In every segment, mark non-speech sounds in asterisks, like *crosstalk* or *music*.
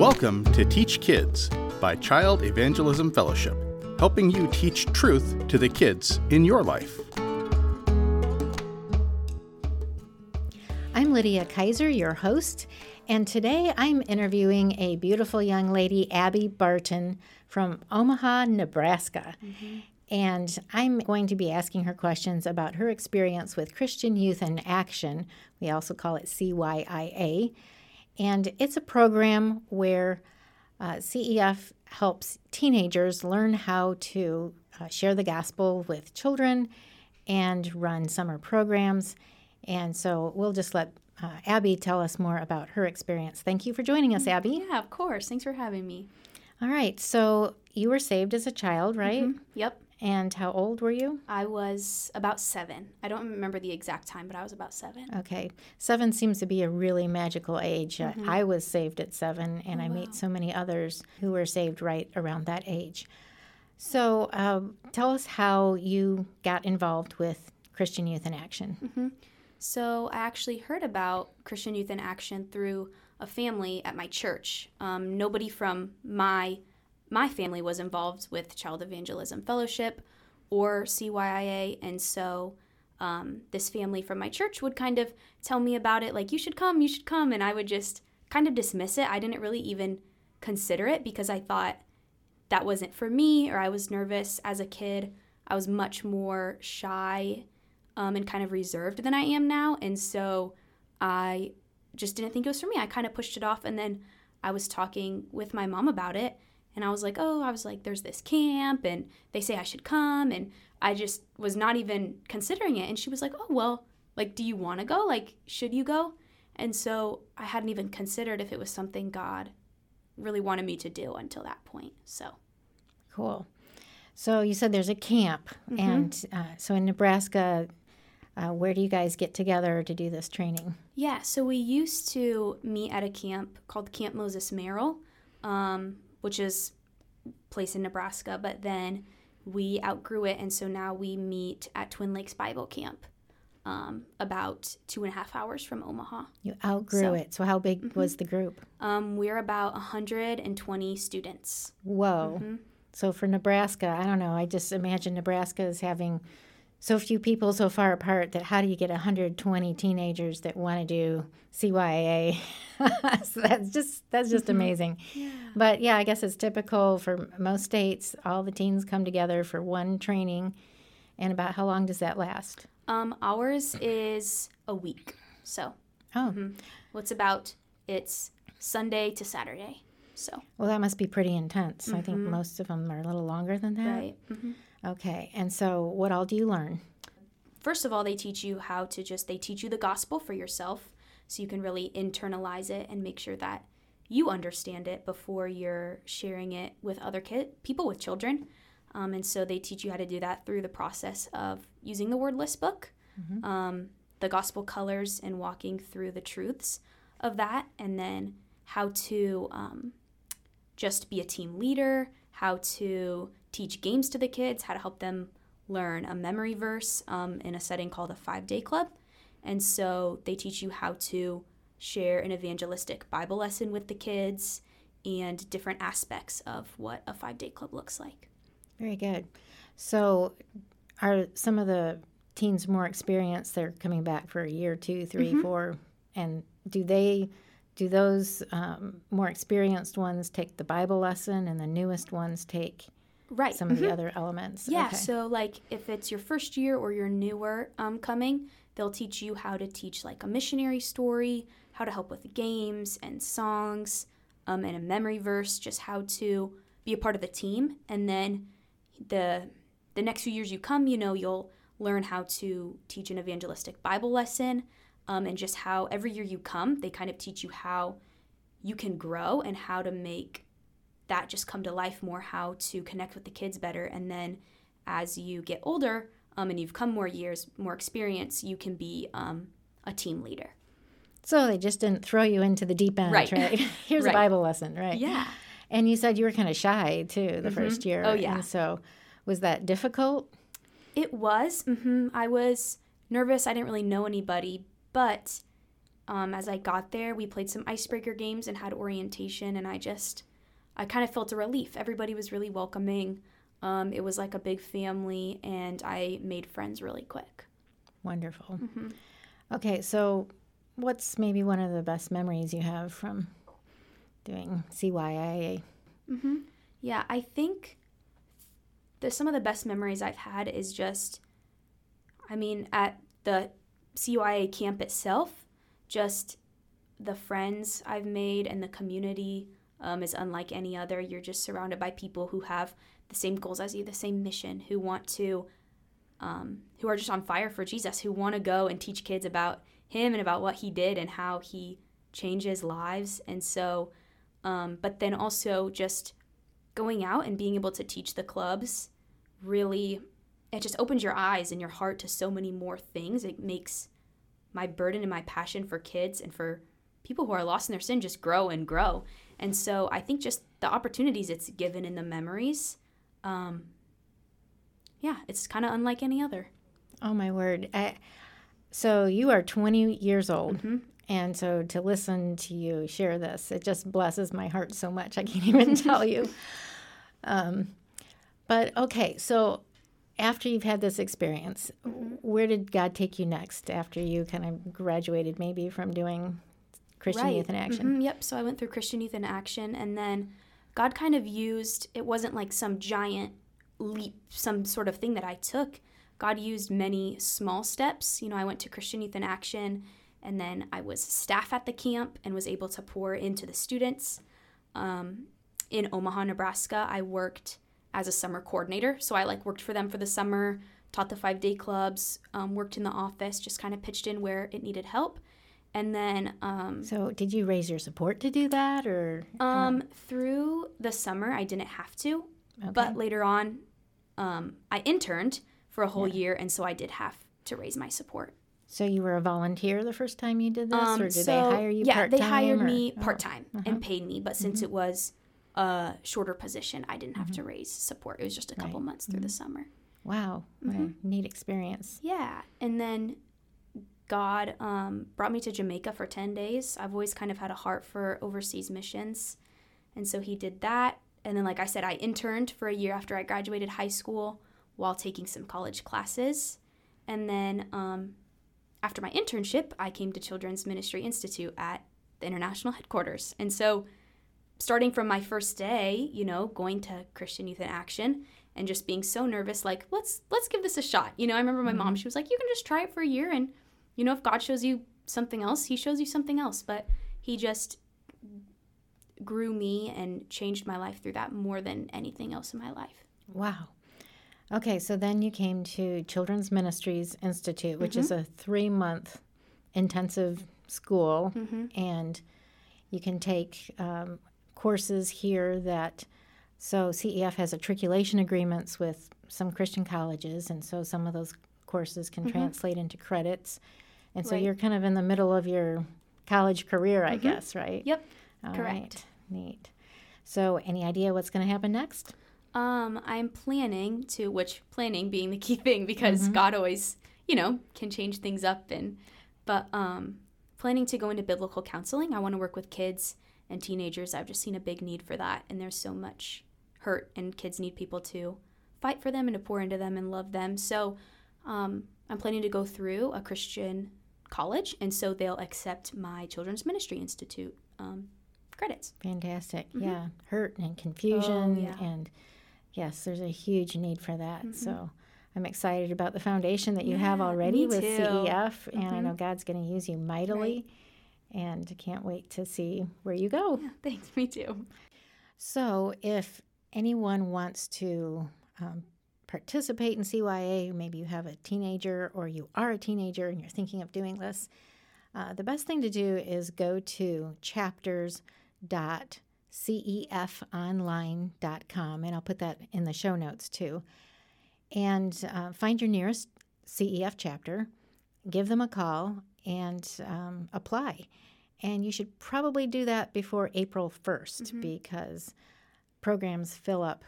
Welcome to Teach Kids by Child Evangelism Fellowship, helping you teach truth to the kids in your life. I'm Lydia Kaiser, your host, and today I'm interviewing a beautiful young lady, Abby Barton from Omaha, Nebraska. Mm-hmm. And I'm going to be asking her questions about her experience with Christian Youth in Action. We also call it CYIA. And it's a program where uh, CEF helps teenagers learn how to uh, share the gospel with children and run summer programs. And so we'll just let uh, Abby tell us more about her experience. Thank you for joining us, Abby. Yeah, of course. Thanks for having me. All right. So you were saved as a child, right? Yep. And how old were you? I was about seven. I don't remember the exact time, but I was about seven. Okay. Seven seems to be a really magical age. Uh, I was saved at seven, and I meet so many others who were saved right around that age. So um, tell us how you got involved with Christian Youth in Action. So I actually heard about Christian Youth in Action through a family at my church. Um, nobody from my my family was involved with Child Evangelism Fellowship or CYIA, and so um, this family from my church would kind of tell me about it, like you should come, you should come, and I would just kind of dismiss it. I didn't really even consider it because I thought that wasn't for me, or I was nervous as a kid. I was much more shy um, and kind of reserved than I am now. And so I just didn't think it was for me. I kind of pushed it off. And then I was talking with my mom about it. And I was like, oh, I was like, there's this camp and they say I should come. And I just was not even considering it. And she was like, oh, well, like, do you want to go? Like, should you go? And so I hadn't even considered if it was something God really wanted me to do until that point. So. Cool. So you said there's a camp, and uh, so in Nebraska, uh, where do you guys get together to do this training? Yeah, so we used to meet at a camp called Camp Moses Merrill, um, which is place in Nebraska, but then we outgrew it, and so now we meet at Twin Lakes Bible Camp, um, about two and a half hours from Omaha. You outgrew So- it. So how big was the group? Um, we're about 120 students. Whoa. Mm-hmm. So for Nebraska, I don't know. I just imagine Nebraska is having so few people so far apart that how do you get 120 teenagers that want to do CYA? *laughs* so that's just that's just Mm-hmm. amazing. But yeah, I guess it's typical for most states. All the teens come together for one training. And about how long does that last? Um, ours is a week, so Oh, well, about it's Sunday to Saturday. So well, that must be pretty intense. I think most of them are a little longer than that. Mm-hmm. right. Okay. And so, what all do you learn? first of all they teach you how to just they teach you the gospel for yourself so you can really internalize it and make sure that you understand it before you're sharing it with other kid people with children um, and so they teach you how to do that through the process of using the Wordless Book um, the gospel colors and walking through the truths of that and then how to um, just be a team leader how to teach games to the kids how to help them learn a memory verse um, in a setting called a five day club. And so they teach you how to share an evangelistic Bible lesson with the kids and different aspects of what a five day club looks like. Very good. So, are some of the teens more experienced? They're coming back for a year, two, three, four, and do they? Do those um, more experienced ones take the Bible lesson, and the newest ones take Right. some of the other elements? Yeah, Okay. so like if it's your first year or you're newer um, coming, they'll teach you how to teach like a missionary story, how to help with games and songs, um, and a memory verse, just how to be a part of the team. And then the the next few years you come, you know, you'll learn how to teach an evangelistic Bible lesson, um, and just how every year you come, they kind of teach you how you can grow and how to make that just come to life more how to connect with the kids better and then as you get older um, and you've come more years more experience you can be um, a team leader So they just didn't throw you into the deep end, right? Right. *laughs* Here's a Bible lesson, right? yeah And you said you were kind of shy too the first year. Oh, yeah. And so, was that difficult? it was Mm-hmm. i was nervous i didn't really know anybody but um, as I got there, we played some icebreaker games and had orientation, and I just, I kind of felt a relief. Everybody was really welcoming. Um, it was like a big family, and I made friends really quick. Wonderful. Mm-hmm. Okay, so what's maybe one of the best memories you have from doing CYIA? Mm-hmm. Yeah, I think the, some of the best memories I've had is just, I mean, at the CYA camp itself, just the friends I've made and the community um, is unlike any other. You're just surrounded by people who have the same goals as you, the same mission, who want to, um, who are just on fire for Jesus, who want to go and teach kids about Him and about what He did and how He changes lives. And so, um, but then also just going out and being able to teach the clubs really, it just opens your eyes and your heart to so many more things. It makes my burden and my passion for kids and for people who are lost in their sin just grow and grow. And so I think just the opportunities it's given in the memories, um, yeah, it's kind of unlike any other. Oh my word! I, so you are 20 years old, Mm-hmm. and so to listen to you share this, it just blesses my heart so much. I can't even *laughs* tell you. *laughs* Um, but okay, so after you've had this experience, where did God take you next? After you kind of graduated, maybe from doing Christian Youth in Action. Mhm, Yep. So I went through Christian Youth in Action, and then God kind of used it wasn't like some giant leap, some sort of thing that I took. God used many small steps. You know, I went to Christian Youth in Action, and then I was staff at the camp and was able to pour into the students. Um, in Omaha, Nebraska, I worked as a summer coordinator. So I like worked for them for the summer, taught the five day clubs, um, worked in the office, just kind of pitched in where it needed help. And then um, So did you raise your support to do that, or um, through the summer, I didn't have to, okay. but later on, um, I interned for a whole year, and so I did have to raise my support. so you were a volunteer the first time you did this, Um, or did so, they hire you yeah, part time? they hired or- me oh, part time and paid me, but since it was a shorter position, I didn't have to raise support. It was just a couple Right. months through the summer. Wow, what a neat experience. Yeah, and then God um, brought me to Jamaica for 10 days. I've always kind of had a heart for overseas missions. And so he did that. And then, like I said, I interned for a year after I graduated high school while taking some college classes. And then um, after my internship, I came to Children's Ministry Institute at the international headquarters. And so, starting from my first day, you know, going to Christian Youth in Action and just being so nervous, like let's let's give this a shot. You know, I remember my mom; mm-hmm. she was like, "You can just try it for a year, and you know, if God shows you something else, He shows you something else." But He just grew me and changed my life through that more than anything else in my life. Wow. Okay, so then you came to Children's Ministries Institute, which is mm-hmm. a three month intensive school, mm-hmm. and you can take um, courses here that. So CEF has matriculation agreements with some Christian colleges, and so some of those courses can translate into credits. And so Right. you're kind of in the middle of your college career, I guess, right? Yep. All correct. right, Neat. So, any idea what's going to happen next? Um, I'm planning to, which planning being the key thing because God always, you know, can change things up and, but um, planning to go into biblical counseling. I want to work with kids and teenagers. I've just seen a big need for that, and there's so much hurt, and kids need people to fight for them and to pour into them and love them. So, um, I'm planning to go through a Christian college, and so they'll accept my Children's Ministry Institute um, credits. Fantastic. Yeah. Hurt and confusion. yeah. And yes, there's a huge need for that. So I'm excited about the foundation that you have already with too. CEF. And I know God's going to use you mightily. And can't wait to see where you go. Thanks, me too. So if anyone wants to um, participate in CYA, maybe you have a teenager or you are a teenager and you're thinking of doing this, uh, the best thing to do is go to chapters.cefonline.com, and I'll put that in the show notes too. And uh, find your nearest CEF chapter, give them a call, and um, apply. And you should probably do that before April 1st because programs fill up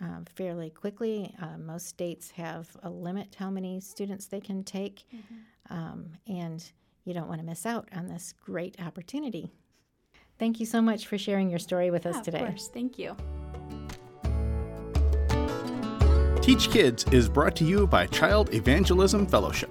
uh, fairly quickly. Uh, most states have a limit how many students they can take. Um, and you don't want to miss out on this great opportunity. Thank you so much for sharing your story with us today. Of course. Thank you. Teach Kids is brought to you by Child Evangelism Fellowship.